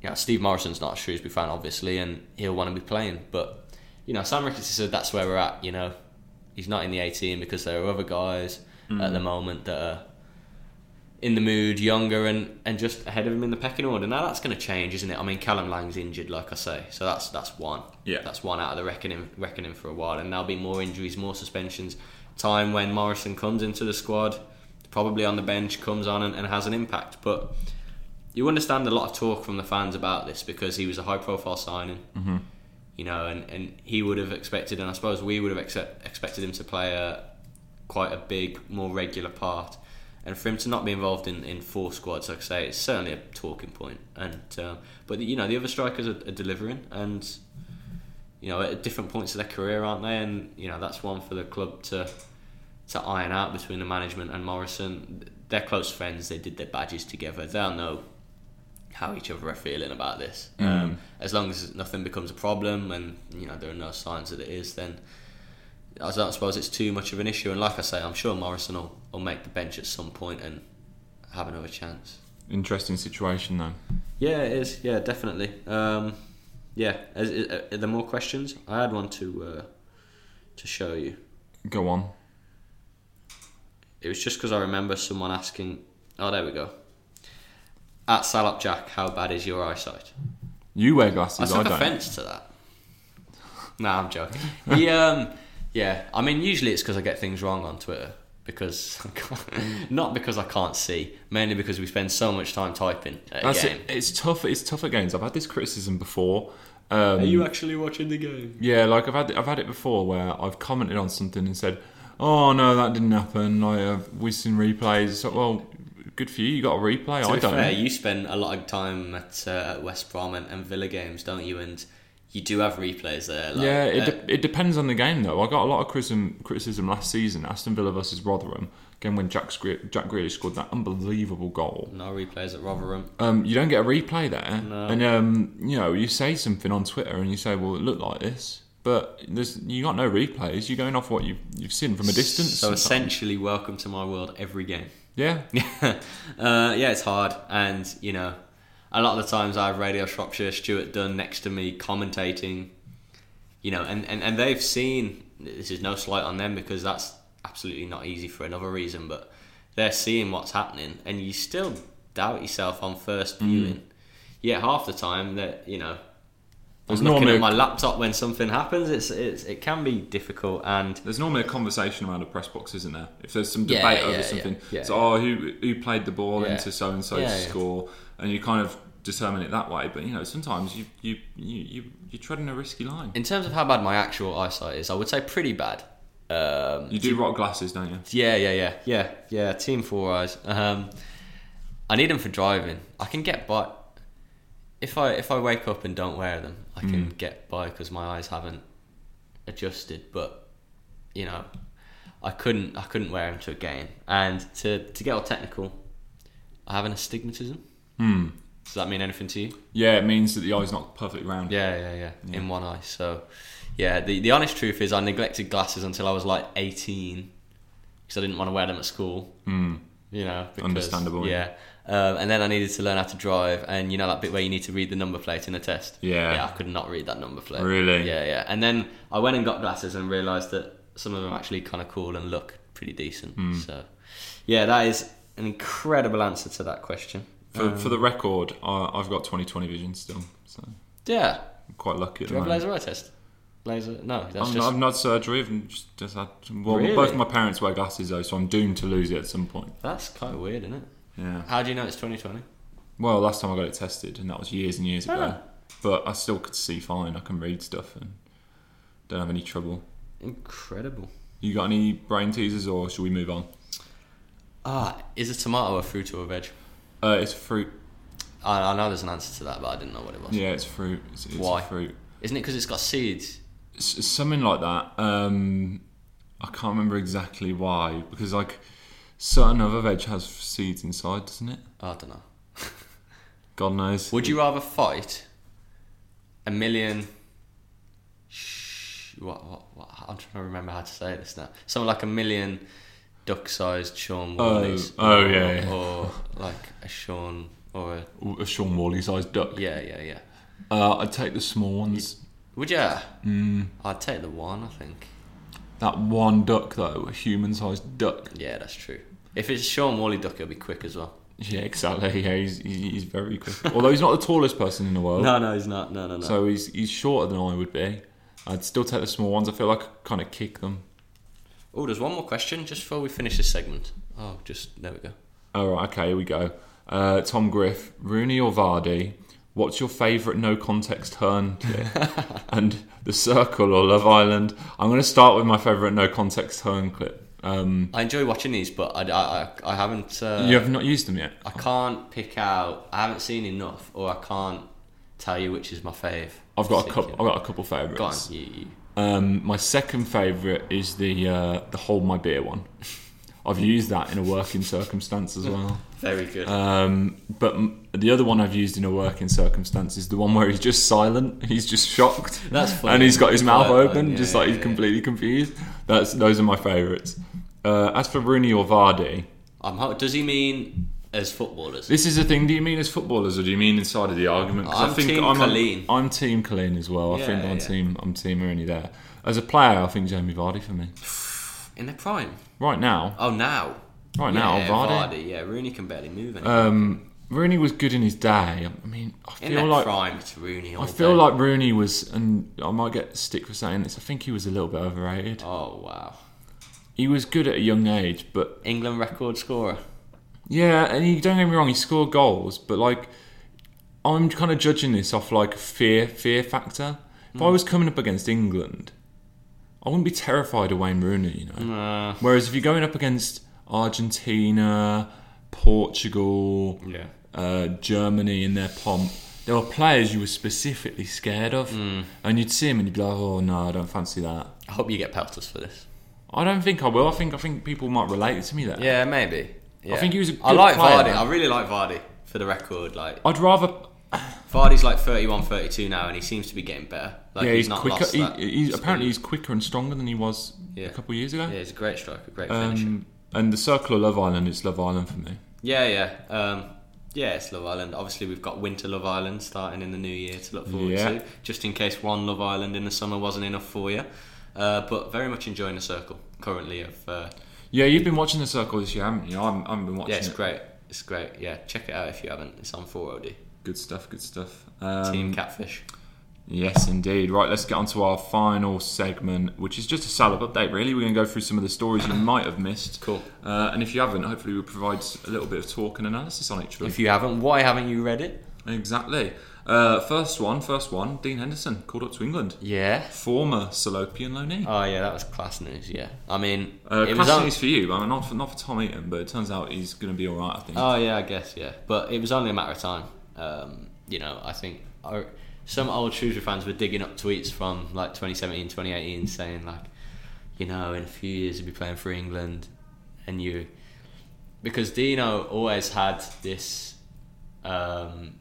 You know, Steve Morison's not a Shrewsbury fan, obviously, and he'll want to be playing. But you know, Sam Ricketts said that's where we're at. You know, he's not in the 18 because there are other guys mm. at the moment that are in the mood, younger, and, and just ahead of him in the pecking order. Now that's going to change, isn't it? I mean, Callum Lang's injured, like I say, so that's that's one. Yeah. that's one out of the reckoning reckoning for a while, and there'll be more injuries, more suspensions. Time when Morison comes into the squad, probably on the bench, comes on and, and has an impact. But you understand a lot of talk from the fans about this because he was a high profile signing. Mm-hmm. You know, and, and he would have expected, and I suppose we would have accept, expected him to play a quite a big, more regular part. And for him to not be involved in, in four squads, like I say, it's certainly a talking point. And uh, but you know the other strikers are, are delivering, and you know at different points of their career, aren't they? And you know that's one for the club to to iron out between the management and Morison. They're close friends. They did their badges together. They'll know how each other are feeling about this. Um, as long as nothing becomes a problem, and you know there are no signs that it is, then I don't suppose it's too much of an issue. And like I say, I'm sure Morison will, will make the bench at some point and have another chance. Interesting situation though. Yeah, it is. Yeah, definitely. Um, yeah, is, is, are there more questions? I had one to uh, to show you. Go on. It was just because I remember someone asking. Oh, there we go. At Salop Jack, how bad is your eyesight? You wear glasses. I, took don't. offence to that. Nah, I'm joking. He, um, yeah, I mean, usually it's because I get things wrong on Twitter. Because not because I can't see, mainly because we spend so much time typing at a That's game. it. It's tough. It's tough at games. I've had this criticism before. Um, Are you actually watching the game? Yeah, like I've had I've had it before where I've commented on something and said, "Oh no, that didn't happen." Like I've we've seen replays. It's like, well, good for you. You got a replay. To I be don't. fair, you spend a lot of time at uh, West Brom and, and Villa games, don't you? And you do have replays there. Like, yeah, it, uh, de- it depends on the game though. I got a lot of criticism criticism last season. Aston Villa versus Rotherham. Again, when Jack Scre- Jack Grealish scored that unbelievable goal. no replays at Rotherham. Um, you don't get a replay there, No. and um, you know you say something on Twitter and you say, "Well, it looked like this," but there's you got no replays. You're going off what you've you've seen from a distance. So sometimes. essentially, welcome to my world every game. yeah, uh, yeah, it's hard, and you know, a lot of the times I have Radio Shropshire, Stuart Dunn next to me commentating, you know, and, and, and they've seen this is no slight on them because that's absolutely not easy for another reason, but they're seeing what's happening, and you still doubt yourself on first hmm. viewing. Yeah, half the time that you know. There's I'm looking at my laptop when something happens. It's, it's it can be difficult, and There's normally a conversation around a press box, isn't there? If there's some debate yeah, over yeah, something, yeah. so oh, who who played the ball into so and so Yeah, to yeah. score, and you kind of determine it that way. But you know, sometimes you you you you you're treading a risky line. in terms of how bad my actual eyesight is, I would say pretty bad. Um, You do rock glasses, don't you? Yeah, yeah, yeah, yeah, yeah. Team Four Eyes. Um, I need them for driving. I can get by if I if I wake up and don't wear them. I can get by because my eyes haven't adjusted. But you know, I couldn't I couldn't wear them to a game. And to to get all technical, I have an astigmatism. Hmm. Does that mean anything to you? Yeah, it means that the eye's not perfectly round. Yeah, yeah, yeah, In one eye. So, yeah. The the honest truth is, I neglected glasses until I was like eighteen because I didn't want to wear them at school. Hmm. You know, because, Understandable, Yeah. Um, and then I needed to learn how to drive, and you know that bit where you need to read the number plate in a test. Yeah. Yeah, I could not read that number plate. Really? Yeah, yeah. And then I went and got glasses and realised that some of them are actually kind of cool and look pretty decent. Hmm. So, yeah, that is an incredible answer to that question. For, for the record, I, I've got 20/20 vision still, so Yeah. I'm quite lucky Do you have laser eye test? Laser? No, that's I'm, just. I've not surgery. I've just, just had. Well, Really? both my parents wear glasses though, so I'm doomed to lose it at some point. That's kind of weird, isn't it? Yeah. How do you know it's 2020? Well, last time I got it tested, and that was years and years ago. Ah. But I still could see fine. I can read stuff and don't have any trouble. Incredible. You got any brain teasers, or should we move on? Ah, is a tomato a fruit or a veg? Uh, it's fruit. I, I know there's an answer to that, but I didn't know what it was. Yeah, it's fruit. It's, it's Why? Fruit. Isn't it because it's got seeds? S- something like that. Um, I can't remember exactly why because like certain other veg has seeds inside, doesn't it? I don't know. God knows. Would you rather fight a million? Sh- what, what, what? I'm trying to remember how to say this now. Something like a million duck-sized Shaun Oh, Whalleys. oh, or, yeah, yeah. Or like a Shaun or a A Shaun Whalley sized duck. yeah, yeah, yeah. Uh, I'd take the small ones. Would you? Mm, I'd take the one. I think. that one duck though, a human sized duck. Yeah, that's true. If it's Shaun Whalley duck, it'll be quick as well. Yeah, exactly. Yeah, he's, he's he's very quick. Although he's not the tallest person in the world. No, no, he's not. No, no, no. So he's he's shorter than I would be. I'd still take the small ones. I feel like I kind of kick them. Oh, there's one more question just before we finish this segment. Oh, just there we go. All right, okay, here we go. Uh, Tom Griff, Rooney or Vardy? What's your favourite no context turn and The Circle or Love Island? I'm going to start with my favourite no context turn clip. Um, I enjoy watching these, but I, I, I, haven't. Uh, you have not used them yet. I can't pick out. I haven't seen enough, or I can't tell you which is my fave. I've got a couple. I've got a couple Go on, favourites. you, you. Um, my second favourite is the uh, the hold my beer one. I've used that in a working circumstance as well. Very good. Um, but m- the other one I've used in a working circumstance is the one where he's just silent. He's just shocked. That's funny. And he's got his mouth open, yeah, just yeah, like he's yeah. completely confused. That's those are my favourites. Uh, as for Rooney or Vardy, I'm ho- does he mean as footballers? this is the thing. Do you mean as footballers or do you mean inside of the argument? I'm team I'm, Coleen. I'm team Coleen as well. I think I'm yeah. team I'm team Rooney there. As a player, I think Jamie Vardy for me. In their prime. Right now, Oh, now. right now, yeah, Vardy. Yeah, Rooney can barely move anymore. Um, Rooney was good in his day. I mean, I in feel like prime, Rooney. I feel day. like Rooney was, and I might get stick for saying this. I think he was a little bit overrated. Oh wow. He was good at a young age, but England record scorer. Yeah, and he, don't get me wrong, he scored goals, but like I'm kind of judging this off like fear, fear factor. If I was coming up against England, I wouldn't be terrified of Wayne Rooney, you know. Uh, Whereas if you're going up against Argentina, Portugal, yeah. uh, Germany in their pomp, there were players you were specifically scared of, Hmm. and you'd see him and you'd be like, "Oh no, I don't fancy that." I hope you get pelters for this. I don't think I will. I think I think people might relate to me there. Yeah, maybe. Yeah. think he was a I good like player. Vardy. I really like Vardy for the record. Like I'd rather. Vardy's like 31, 32 now, and he seems to be getting better. Like yeah, he's, not quicker. lost He, he's apparently he's quicker and stronger than he was Yeah. a couple of years ago. yeah, he's a great striker, great finisher. Um, and the circle of Love Island is Love Island for me. Yeah, yeah. Um, yeah, it's Love Island. Obviously, we've got Winter Love Island starting in the new year to look forward Yeah. to, just in case one Love Island in the summer wasn't enough for you. Uh, but very much enjoying the circle currently. Of uh, Yeah, you've been watching the circle this year, haven't you? I haven't, I haven't been watching yeah, it's it. great. It's great. Yeah, check it out if you haven't. It's on 4OD. Good stuff. Good stuff. Um, Team Catfish. Yes, indeed. Right, let's get on to our final segment, which is just a salad update, really. We're going to go through some of the stories you might have missed. Cool. Uh, and if you haven't, hopefully we'll provide a little bit of talk and analysis on each of them. If you haven't, why haven't you read it? Exactly. Uh, first one, first one, Dean Henderson called up to England. Yeah. Former Salopian loanee. Oh yeah, that was class news. Yeah, I mean, Uh, it was class on- news for you, I mean, not for, not for Tom Eaton, but it turns out he's going to be all right, I think. Oh yeah, I guess yeah, but it was only a matter of time. Um, you know, I think some old Shrewsbury fans were digging up tweets from like 2017, 2018, saying like, you know, in a few years you'll be playing for England, and you, because Dino always had this, um,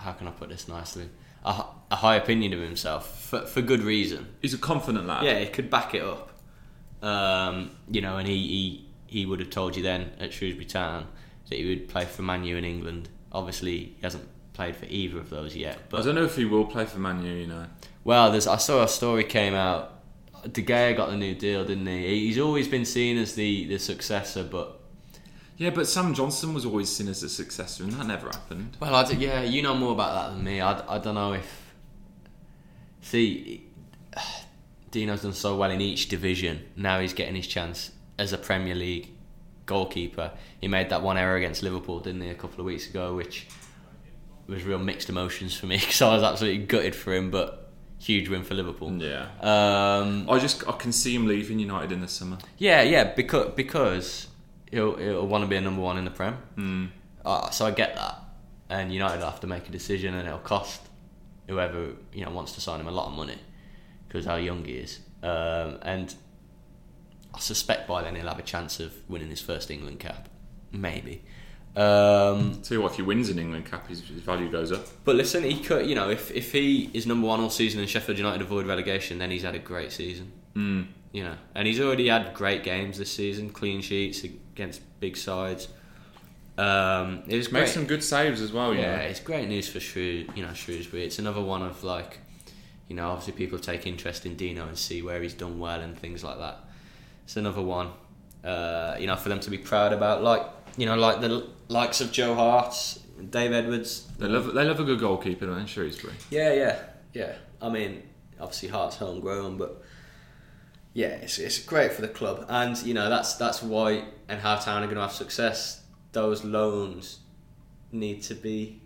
how can I put this nicely, A high opinion of himself for for good reason. he's a confident lad. Yeah, he could back it up. Um, you know, and he, he he would have told you then at Shrewsbury Town that he would play for Manu in England. Obviously, he hasn't played for either of those yet. But I don't know if he will play for Manu. You know. well, there's I saw a story came out. De Gea got the new deal, didn't he? He's always been seen as the, the successor, but Yeah, but Sam Johnstone was always seen as a successor, and that never happened. well, I d- yeah, you know more about that than me. I, I don't know if see Dino's done so well in each division. Now he's getting his chance as a Premier League goalkeeper. He made that one error against Liverpool, didn't he, a couple of weeks ago, which was real mixed emotions for me because I was absolutely gutted for him, but huge win for Liverpool. Yeah. Um, I just I can see him leaving United in the summer. yeah, yeah, because because he'll he'll want to be a number one in the Prem. Mm. Uh, so I get that, and United have to make a decision, and it'll cost whoever you know wants to sign him a lot of money because how young he is. Um, and I suspect by then he'll have a chance of winning his first England cap, maybe. Um, Tell you what, if he wins an England cap, his, his value goes up. but listen, he could, you know, if, if he is number one all season and Sheffield United avoid relegation, then he's had a great season. Mm. You know, and he's already had great games this season, clean sheets against big sides. Um, it was Make great. some good saves as well, yeah, know. it's great news for Shrew, you know Shrewsbury. It's another one of like, you know, obviously people take interest in Dino and see where he's done well and things like that. It's another one, uh, you know, for them to be proud about. Like, you know, like the likes of Joe Hart, Dave Edwards. They love they love a good goalkeeper, don't they, Shrewsbury? Yeah, yeah, yeah. I mean, obviously Hart's homegrown, but yeah, it's, it's great for the club, and you know that's that's why and how Town are going to have success. Those loans need to be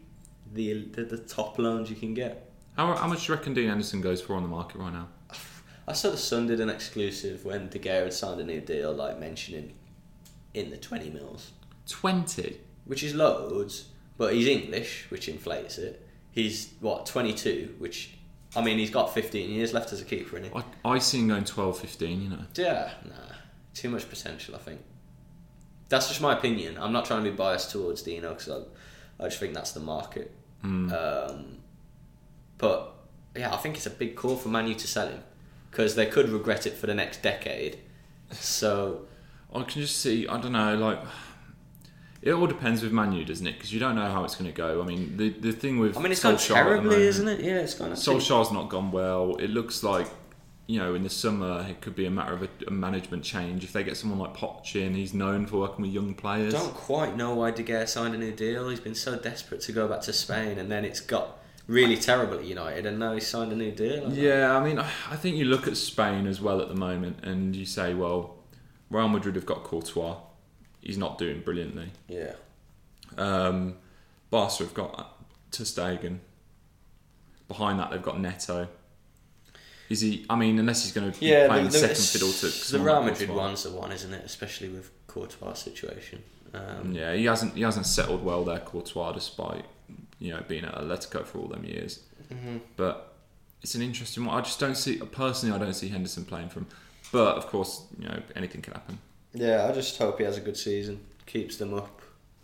the the, the top loans you can get. How, how much do you reckon Dean Henderson goes for on the market right now? I saw the Sun did an exclusive when De Gea had signed a new deal, like mentioning in the twenty mils, 20. which is loads, but he's English, which inflates it. He's what twenty two, which I mean he's got fifteen years left as a keeper, it. I, I see him going 12, 15, you know. Yeah, nah, too much potential. I think that's just my opinion. I'm not trying to be biased towards Dino because I, I just think that's the market. Mm. Um, but yeah, I think it's a big call for Manu to sell him because they could regret it for the next decade. So I can just see, I don't know, like. It all depends with Manu, doesn't it? Because you don't know how it's going to go. I mean, the the thing with I mean, it's gone Solskjaer terribly, moment- isn't it? Yeah, it's gone. Solskjaer's not gone well. It looks like, you know, in the summer it could be a matter of a, a management change. If they get someone like Poch in, he's known for working with young players. I Don't quite know why De Gea signed a new deal. He's been so desperate to go back to Spain, and then it's got really terrible at United, and now he's signed a new deal. Yeah, I mean, I think you look at Spain as well at the moment, and you say, well, Real Madrid have got Courtois. He's not doing brilliantly. yeah. Um, Barca have got Ter Stegen. Behind that, they've got Neto. Is he? I mean, unless he's going to be Yeah, playing the, the, second fiddle to the Real Madrid one's the one, isn't it? Especially with Courtois' situation. Um, Yeah, he hasn't he hasn't settled well there, Courtois, despite you know, being at Atletico for all them years. Mm-hmm. But it's an interesting one. I just don't see personally. I don't see Henderson playing from. But of course, you know, anything can happen. Yeah, I just hope he has a good season, keeps them up,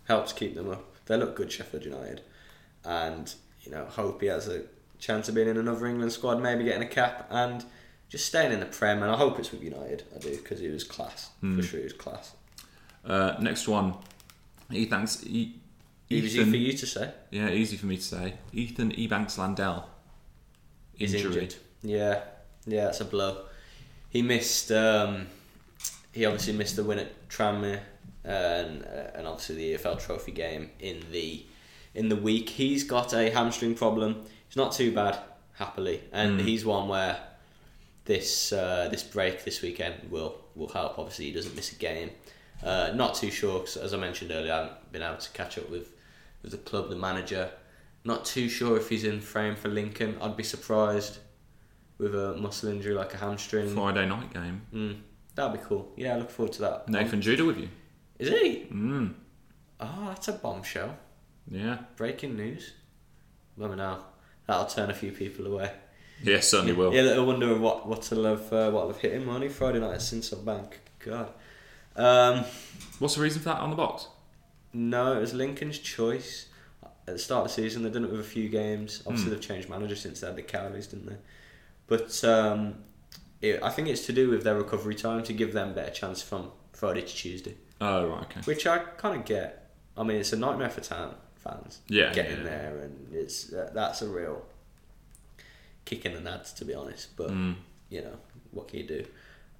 helps keep them up. They look good, Sheffield United, and you know, hope he has a chance of being in another England squad, maybe getting a cap and just staying in the Prem. And I hope it's with United. I do because he was class for sure. He was class. Uh, next one, Ethan's. E- Easy Ethan- for you to say. Yeah, easy for me to say. Ethan Ebanks Landell. Injury. injured. Yeah, yeah, it's a blow. He missed. Um, he obviously missed the win at Tranmere and uh, and obviously the EFL Trophy game in the in the week. He's got a hamstring problem. It's not too bad, happily, and Mm. he's one where this uh, this break this weekend will will help. Obviously, he doesn't miss a game. Uh, not too sure, 'cause as I mentioned earlier, I haven't been able to catch up with with the club, the manager. Not too sure if he's in frame for Lincoln. I'd be surprised with a muscle injury like a hamstring. Friday night game. Mm, that'd be cool. Yeah, I look forward to that. Nathan Judah with you. Is he? Mm. Oh, that's a bombshell. Yeah. Breaking news. Let me know. That'll turn a few people away. Yeah, certainly will. Yeah, they'll wonder what what'll have uh, what'll have hit him on Friday night at Sincil Bank. God. Um, What's the reason for that on the box? no, it was Lincoln's choice. At the start of the season, they've done it with a few games. Obviously, Hmm. they've changed manager since they had the Cowleys, didn't they? But um, it, I think it's to do with their recovery time to give them better chance from Friday to Tuesday, Oh, right, okay. which I kind of get. I mean, it's a nightmare for town fans. Yeah, getting yeah. there, and it's that, that's a real kick in the nuts, to be honest. But Mm. you know, what can you do?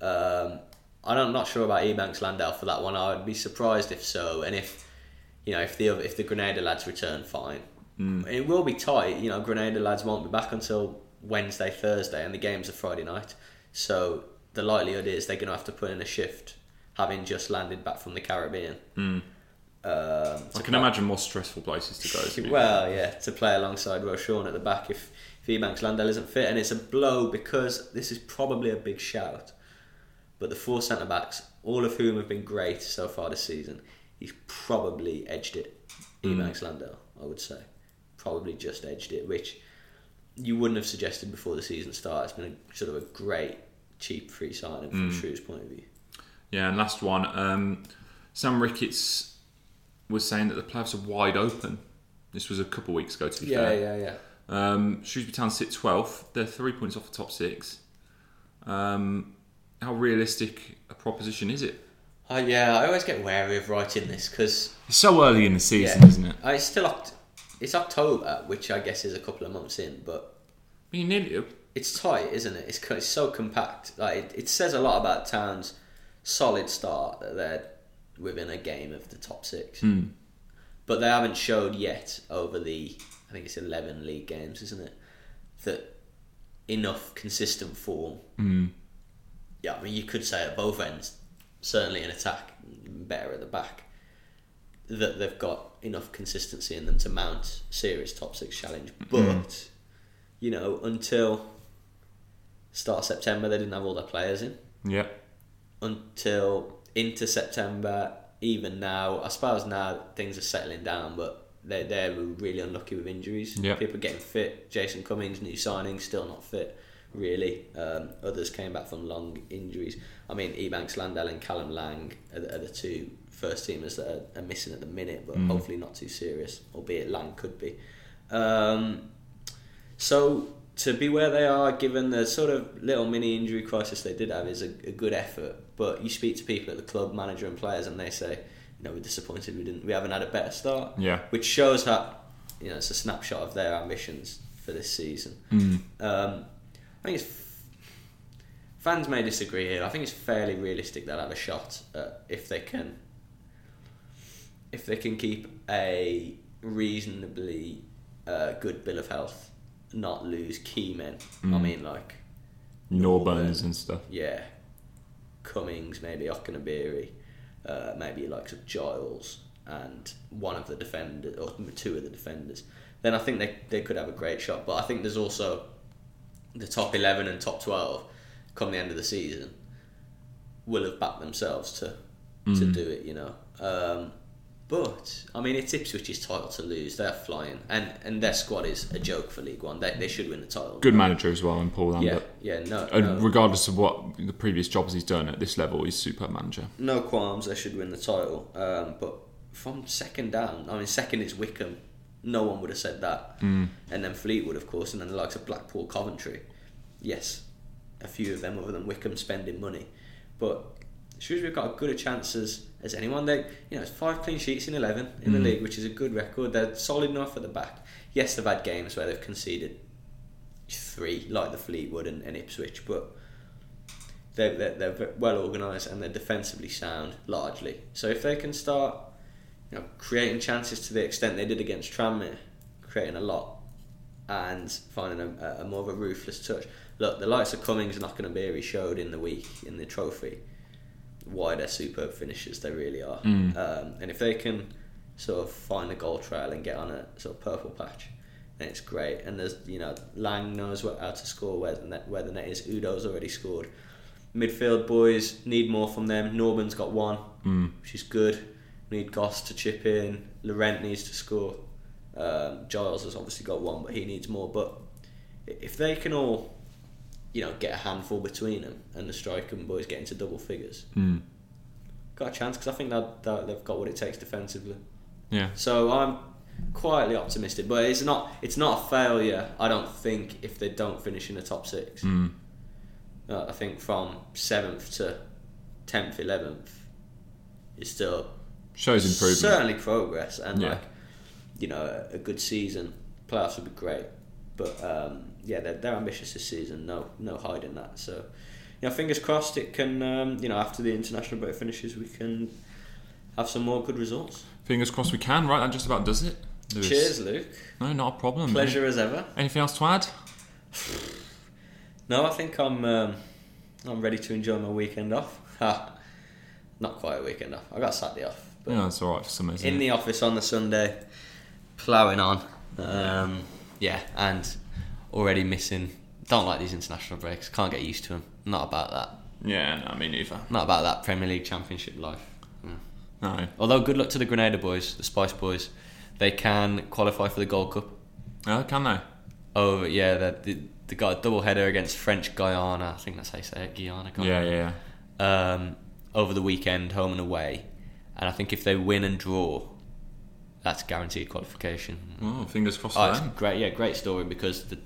Um, I'm not sure about Ebanks Landell for that one. I would be surprised if so, and if you know if the if the Grenada lads return, fine. Mm. It will be tight. You know, Grenada lads won't be back until Wednesday, Thursday, and the game's a Friday night. So the likelihood is they're going to have to put in a shift, having just landed back from the Caribbean. Mm. Um, I can play- imagine more stressful places to go. to well, yeah, to play alongside Ro-Shaun at the back if, if Ebanks Landell isn't fit. And it's a blow because this is probably a big shout. But the four centre backs, all of whom have been great so far this season, he's probably edged it. Ebanks Landell, I would say. Probably just edged it, which you wouldn't have suggested before the season started. It's been a, sort of a great, cheap free signing from Shrew's point of view. Yeah, and last one. Um, Sam Ricketts was saying that the playoffs are wide open. This was a couple of weeks ago, to be Yeah, fair. yeah, yeah. Um, Shrewsbury Town sit 12th. They're three points off the top six. Um, how realistic a proposition is it? Uh, yeah, I always get wary of writing this because It's so early in the season, Yeah. isn't it? Uh, it's still Oct- it's October, which I guess is a couple of months in, but Mean, nearly, it's tight, isn't it? It's, it's so compact. Like it, it says a lot about Town's solid start that they're within a game of the top six, Hmm. but they haven't showed yet over the I think it's eleven league games, isn't it? That enough consistent form. Hmm. Yeah, I mean you could say at both ends, certainly in attack, better at the back. That they've got enough consistency in them to mount serious top six challenge, but you know until start of September they didn't have all their players in yeah. until into September. Even now, I suppose now things are settling down, but they they were really unlucky with injuries. Yeah. People getting fit. Jason Cummings, new signing, still not fit. Really, um, others came back from long injuries. I mean, Ebanks Landell and Callum Lang are the, are the two first teamers that are, are missing at the minute, but hopefully not too serious. Albeit Lang could be. Um, so to be where they are, given the sort of little mini injury crisis they did have, is a, a good effort. But you speak to people at the club, manager and players, and they say, you know, we're disappointed we didn't, we haven't had a better start. Yeah. Which shows that, you know, it's a snapshot of their ambitions for this season. Mm. Um, I think it's fans may disagree here. I think it's fairly realistic they'll have a shot if they can if they can keep a reasonably uh, good bill of health, not lose key men. I Mm. mean, like Norburns and stuff. yeah, Cummings, maybe Okenabirhie, uh, maybe likes of Giles and one of the defenders or two of the defenders. Then I think they they could have a great shot. But I think there's also the top eleven and top twelve come the end of the season will have backed themselves to to Mm. do it. You know. Um, But I mean, it's Ipswich's title to lose. They're flying, and and their squad is a joke for League One. They, they should win the title. Good manager as well, and Paul Yeah, Lambert. yeah, no, And no, regardless of what the previous jobs he's done at this level, he's super manager. no qualms. They should win the title. Um, but from second down, I mean, second is Wycombe. No one would have said that. Mm. And then Fleetwood, of course, and then the likes of Blackpool, Coventry. Yes, a few of them other than Wycombe spending money, but Shrewsbury got as good a chance as, as anyone. They, you know, it's five clean sheets in eleven in the Mm. league, which is a good record. They're solid enough at the back. Yes, they've had games where they've conceded three, like the Fleetwood and, and Ipswich, but they're, they're, they're well organised and they're defensively sound largely. So if they can start, you know, creating chances to the extent they did against Tranmere, creating a lot, and finding a, a more of a ruthless touch. Look, the likes of Cummings and Okenabirhie showed in the week in the trophy why they're superb finishers. They really are. Mm. Um, and if they can sort of find a goal trail and get on a sort of purple patch, then it's great. And there's you know Lang knows what, how to score where the net where the net is. Udoh's already scored. Midfield boys need more from them. Norman's got one, Mm. which is good. Need Goss to chip in. Laurent needs to score. Um, Giles has obviously got one, but he needs more. But if they can all, you know, get a handful between them and the striking boys get into double figures, Mm. got a chance because I think that, that they've got what it takes defensively. Yeah. So I'm quietly optimistic, but it's not it's not a failure. I don't think if they don't finish in the top six. Mm. Uh, I think from seventh to tenth, eleventh is still Shows improvement. certainly progress, and Yeah. like you know a, a good season. Playoffs would be great, but um, yeah, they're, they're ambitious this season. No, no hiding that. So, you know, fingers crossed it can. Um, you know, after the international break finishes, we can have some more good results. Fingers crossed we can. Right, that just about does it. Lewis. Cheers, Luke. No, not a problem. Pleasure as ever. Anything else to add? No, I think I'm um, I'm ready to enjoy my weekend off. Not quite a weekend off. I got Saturday off, but Yeah, that's all right for some reason. in the office on the Sunday, ploughing on. Um, yeah, and already missing. Don't like these international breaks. Can't get used to them. Not about that. yeah, no, me neither. Not about that Premier League Championship life. No. Although good luck to the Grenada boys, the Spice boys. They can qualify for the Gold Cup. Oh, can they? Oh yeah, they, they, got a double header against French Guiana. I think that's how you say it. Guyana. Yeah, yeah, yeah. um, over the weekend, home and away. And I think if they win and draw, that's guaranteed qualification. Oh, fingers crossed Oh, it's great, yeah, great story because the,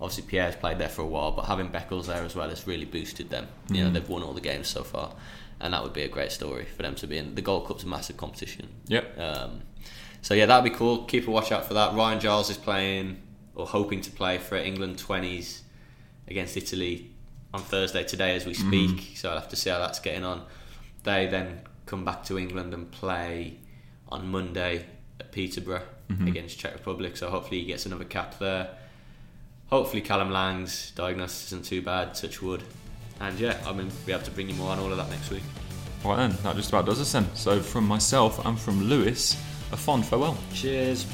obviously Pierre's played there for a while, but having Beckles there as well has really boosted them. You know, Mm. they've won all the games so far, and that would be a great story for them to be in. The Gold Cup's a massive competition. Yep. Um, so yeah, that'd be cool. Keep a watch out for that. Ryan Giles is playing or hoping to play for England twenties against Italy on Thursday today as we speak. So I'll have to see how that's getting on. They then come back to England and play on Monday at Peterborough against Czech Republic. So hopefully he gets another cap there. Hopefully Callum Lang's diagnosis isn't too bad. Touch wood. And yeah, I mean, we'll be able to bring you more on all of that next week. Right then, that just about does us then. So from myself and from Lewis, a fond farewell. Cheers.